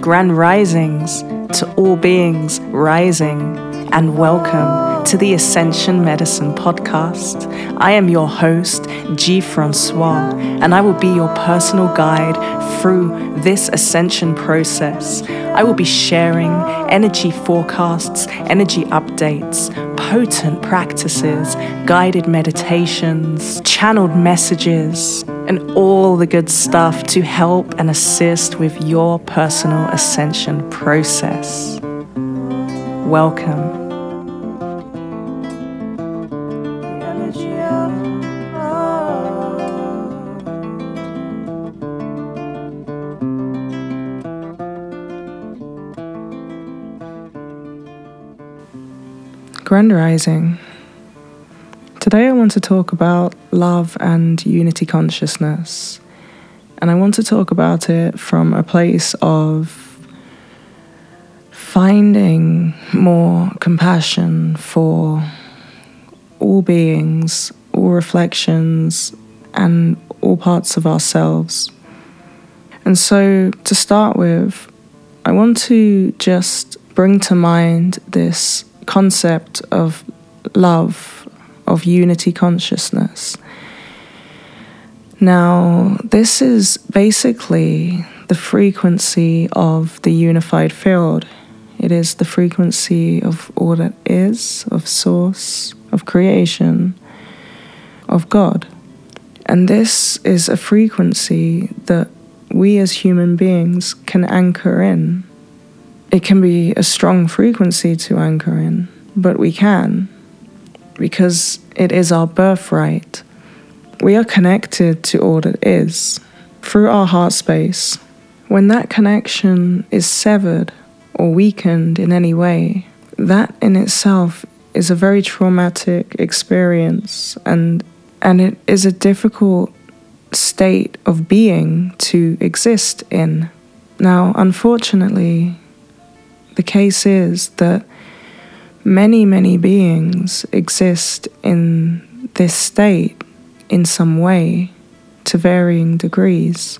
grand risings to all beings rising, and welcome to the Ascension Medicine Podcast. I am your host, Gee Francois, and I will be your personal guide through this ascension process. I will be sharing energy forecasts, energy updates, potent practices, guided meditations, channeled messages, and all the good stuff to help and assist with your personal ascension process. Welcome. Grand Rising. Today I want to talk about love and unity consciousness. And I want to talk about it from a place of finding more compassion for all beings, all reflections, and all parts of ourselves. And so, to start with, I want to just bring to mind this concept of love, of unity consciousness. Now, this is basically the frequency of the unified field. It is the frequency of all that is, of source, of creation, of God. And this is a frequency that we as human beings can anchor in it can be a strong frequency to anchor in, but we can because it is our birthright. We are connected to all that is through our heart space. When that connection is severed or weakened in any way, that in itself is a very traumatic experience and and it is a difficult state of being to exist in. Now, unfortunately, the case is that many, many beings exist in this state in some way to varying degrees.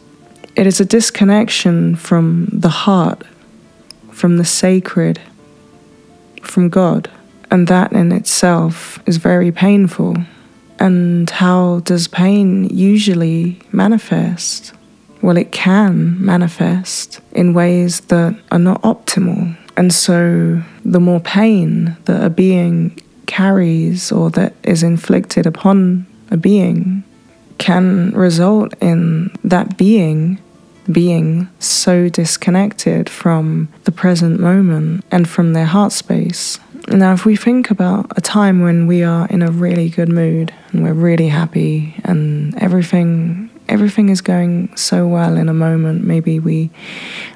It is a disconnection from the heart, from the sacred, from God, and that in itself is very painful. And how does pain usually manifest? Well, it can manifest in ways that are not optimal. And so, the more pain that a being carries or that is inflicted upon a being can result in that being being so disconnected from the present moment and from their heart space. Now, if we think about a time when we are in a really good mood and we're really happy and everything everything is going so well in a moment. Maybe we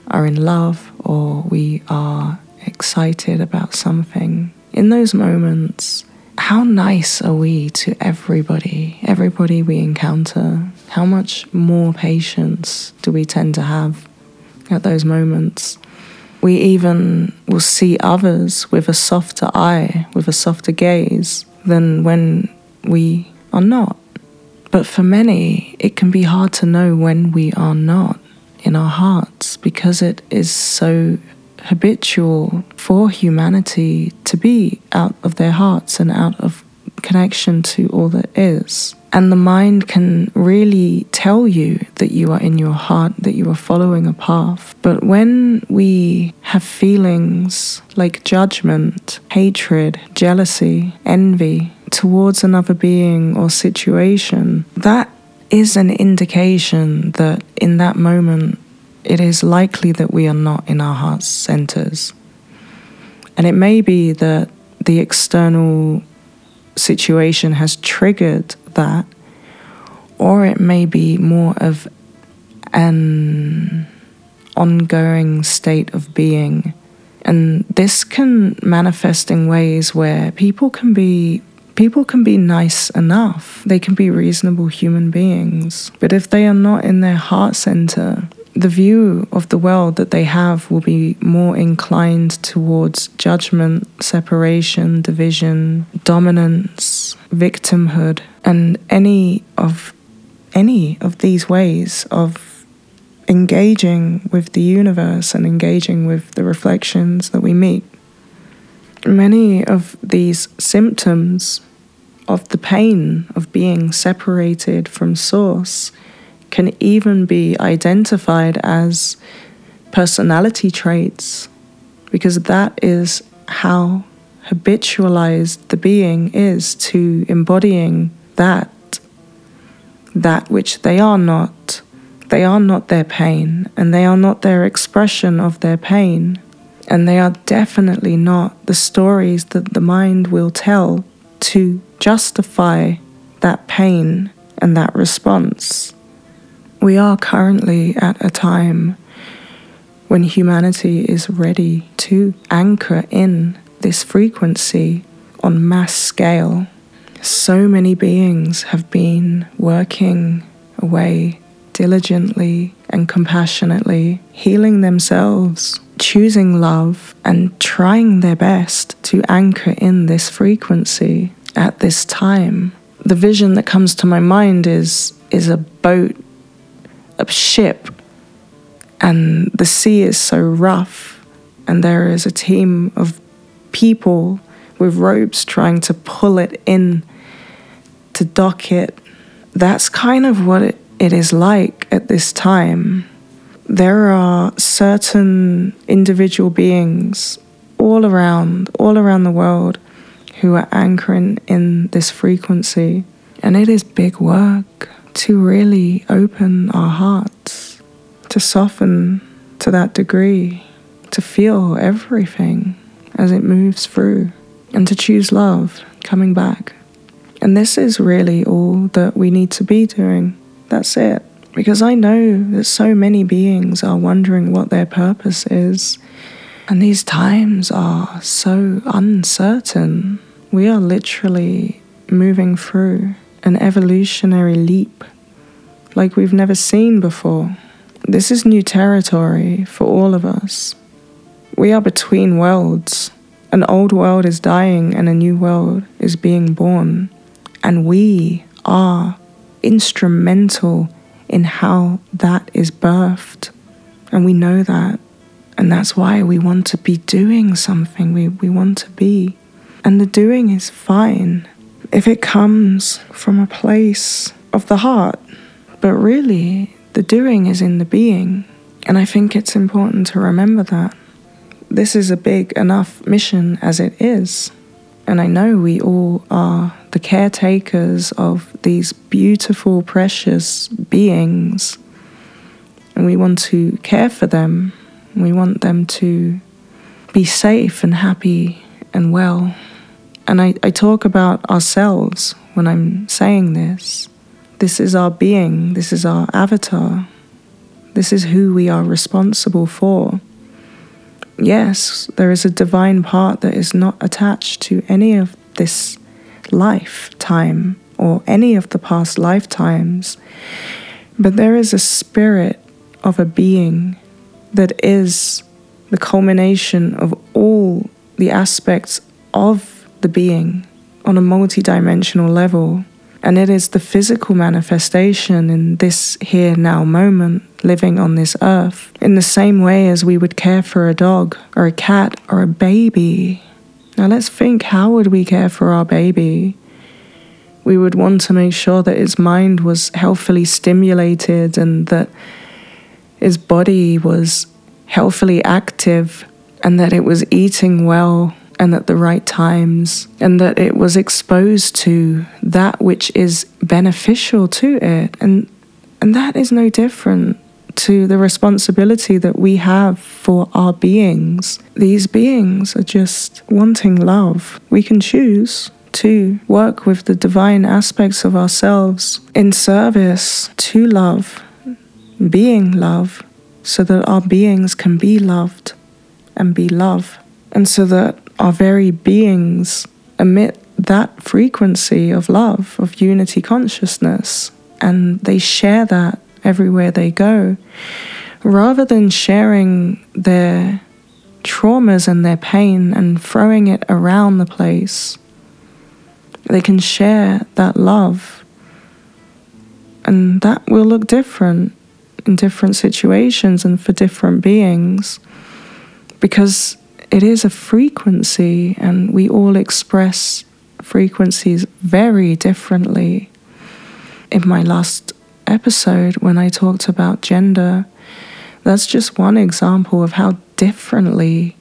are in love or we are excited about something. In those moments, how nice are we to everybody, everybody we encounter? How much more patience do we tend to have at those moments? We even will see others with a softer eye, with a softer gaze than when we are not. But for many, it can be hard to know when we are not in our hearts because it is so habitual for humanity to be out of their hearts and out of connection to all that is. And the mind can really tell you that you are in your heart, that you are following a path. But when we have feelings like judgment, hatred, jealousy, envy, towards another being or situation, that is an indication that in that moment it is likely that we are not in our heart centers. And it may be that the external situation has triggered that, or it may be more of an ongoing state of being. And this can manifest in ways where people can be people can be nice enough, they can be reasonable human beings. But if they are not in their heart center, the view of the world that they have will be more inclined towards judgment, separation, division, dominance, victimhood, and any of any of these ways of engaging with the universe and engaging with the reflections that we meet. Many of these symptoms of the pain of being separated from Source can even be identified as personality traits because that is how habitualized the being is to embodying that that which they are not they are not their pain and they are not their expression of their pain and they are definitely not the stories that the mind will tell to justify that pain and that response. We are currently at a time when humanity is ready to anchor in this frequency on mass scale. So many beings have been working away diligently and compassionately, healing themselves, choosing love, and trying their best to anchor in this frequency at this time. The vision that comes to my mind is, is a boat, a ship, and the sea is so rough, and there is a team of people with ropes trying to pull it in to dock it. That's kind of what it, it is like at this time. There are certain individual beings all around, all around the world who are anchoring in this frequency. And it is big work to really open our hearts, to soften to that degree, to feel everything as it moves through, and to choose love coming back. And this is really all that we need to be doing. That's it. Because I know that so many beings are wondering what their purpose is. And these times are so uncertain. We are literally moving through an evolutionary leap like we've never seen before. This is new territory for all of us. We are between worlds. An old world is dying and a new world is being born. And we are instrumental in how that is birthed. And we know that. And that's why we want to be doing something. We, we want to be and the doing is fine if it comes from a place of the heart. But really, the doing is in the being. And I think it's important to remember that. This is a big enough mission as it is. And I know we all are the caretakers of these beautiful, precious beings. And we want to care for them. We want them to be safe and happy and well. And I, I talk about ourselves when I'm saying this. This is our being, this is our avatar, this is who we are responsible for. Yes, there is a divine part that is not attached to any of this lifetime or any of the past lifetimes, but there is a spirit of a being that is the culmination of all the aspects of the being on a multidimensional level. And it is the physical manifestation in this here now moment, living on this earth, in the same way as we would care for a dog or a cat or a baby. Now let's think how would we care for our baby? We would want to make sure that its mind was healthily stimulated and that its body was healthily active and that it was eating well and at the right times, and that it was exposed to that which is beneficial to it. And, and that is no different to the responsibility that we have for our beings. These beings are just wanting love. We can choose to work with the divine aspects of ourselves in service to love, being love, so that our beings can be loved and be love, and so that our very beings emit that frequency of love, of unity consciousness, and they share that everywhere they go. Rather than sharing their traumas and their pain and throwing it around the place, they can share that love. And that will look different. in different situations and for different beings because it is a frequency and we all express frequencies very differently. In my last episode, when I talked about gender, that's just one example of how differently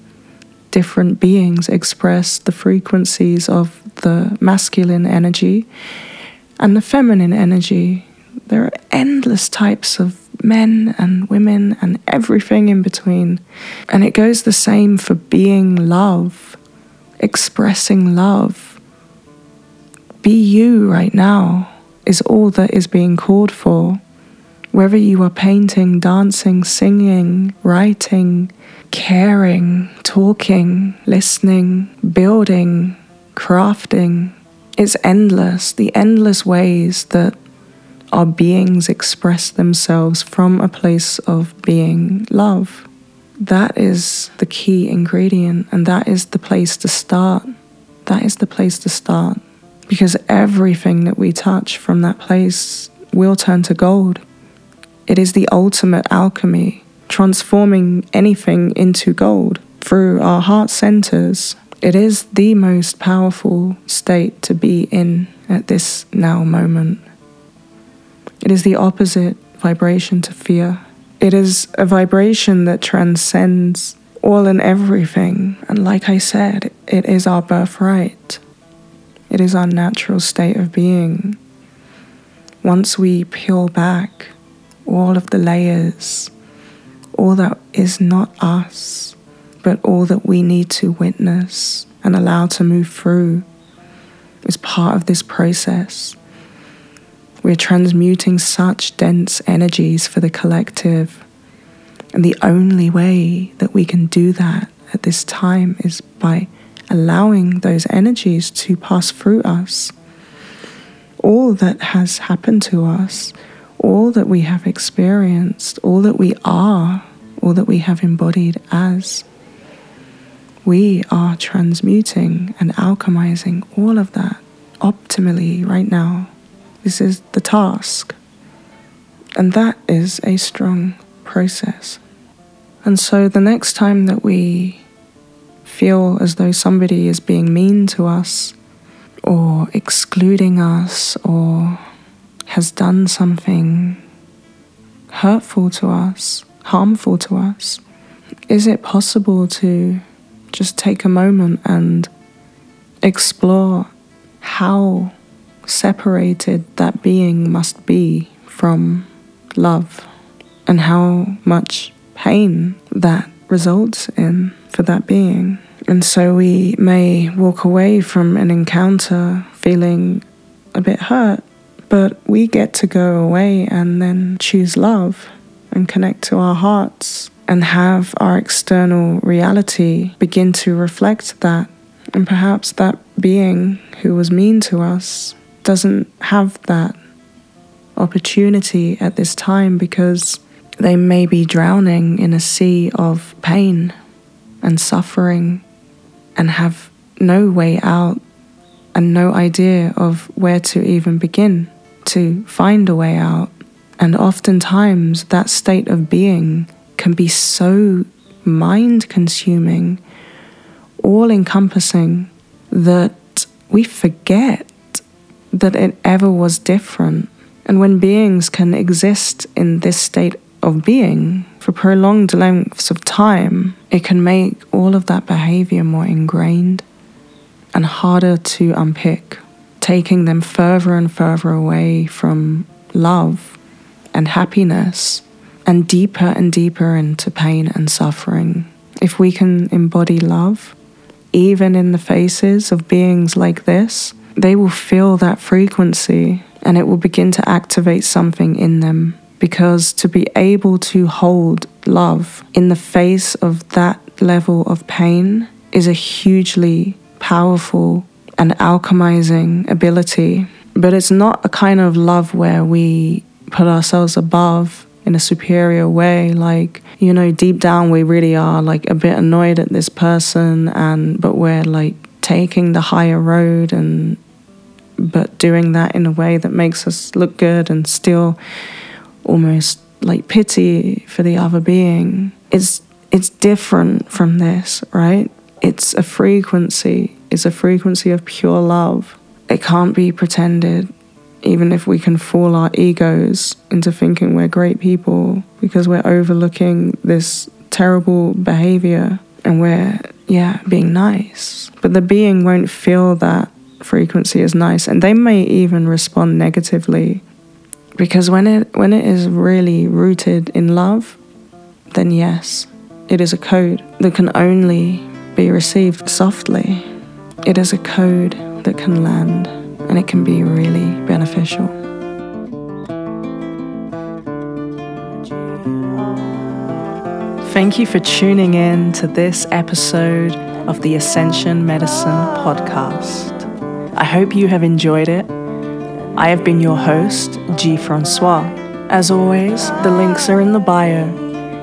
different beings express the frequencies of the masculine energy and the feminine energy. There are endless types of men and women and everything in between. And it goes the same for being love, expressing love. Be you right now is all that is being called for. Whether you are painting, dancing, singing, writing, caring, talking, listening, building, crafting, it's endless. The endless ways that our beings express themselves from a place of being love. That is the key ingredient, and that is the place to start. That is the place to start. Because everything that we touch from that place will turn to gold. It is the ultimate alchemy, transforming anything into gold through our heart centers. It is the most powerful state to be in at this now moment. It is the opposite vibration to fear. It is a vibration that transcends all and everything. And like I said, it is our birthright, it is our natural state of being. Once we peel back all of the layers, all that is not us, but all that we need to witness and allow to move through is part of this process. We're transmuting such dense energies for the collective. And the only way that we can do that at this time is by allowing those energies to pass through us. All that has happened to us, all that we have experienced, all that we are, all that we have embodied as, we are transmuting and alchemizing all of that optimally right now. This is the task. And that is a strong process. And so the next time that we feel as though somebody is being mean to us, or excluding us, or has done something hurtful to us, harmful to us, is it possible to just take a moment and explore how separated that being must be from love and how much pain that results in for that being. And so we may walk away from an encounter feeling a bit hurt, but we get to go away and then choose love and connect to our hearts and have our external reality begin to reflect that. And perhaps that being who was mean to us doesn't have that opportunity at this time because they may be drowning in a sea of pain and suffering and have no way out and no idea of where to even begin to find a way out. And oftentimes, that state of being can be so mind consuming, all encompassing, that we forget that it ever was different. And when beings can exist in this state of being for prolonged lengths of time, it can make all of that behavior more ingrained and harder to unpick, taking them further and further away from love and happiness and deeper and deeper into pain and suffering. If we can embody love, even in the faces of beings like this, they will feel that frequency and it will begin to activate something in them. Because to be able to hold love in the face of that level of pain is a hugely powerful and alchemizing ability. But it's not a kind of love where we put ourselves above in a superior way. Like, you know, deep down we really are like a bit annoyed at this person and but we're like taking the higher road and but doing that in a way that makes us look good and still almost like pity for the other being it's it's different from this right? It's a frequency it's a frequency of pure love. It can't be pretended even if we can fool our egos into thinking we're great people because we're overlooking this terrible behavior and we're yeah being nice. But the being won't feel that frequency is nice and they may even respond negatively because when it when it is really rooted in love then yes it is a code that can only be received softly it is a code that can land and it can be really beneficial Thank you for tuning in to this episode of the Ascension Medicine podcast. I hope you have enjoyed it. I have been your host, Gee Francois. As always, the links are in the bio.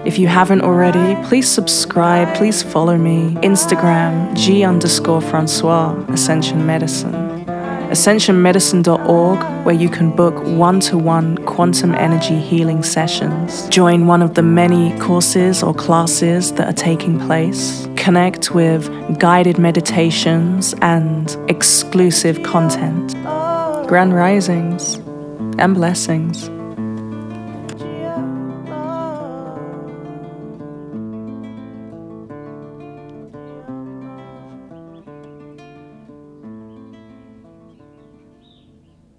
If you haven't already, please subscribe, please follow me. Instagram, G underscore Francois, Ascension Medicine ascensionmedicine.org, where you can book one to one quantum energy healing sessions, join one of the many courses or classes that are taking place, connect with guided meditations and exclusive content. Grand risings and blessings.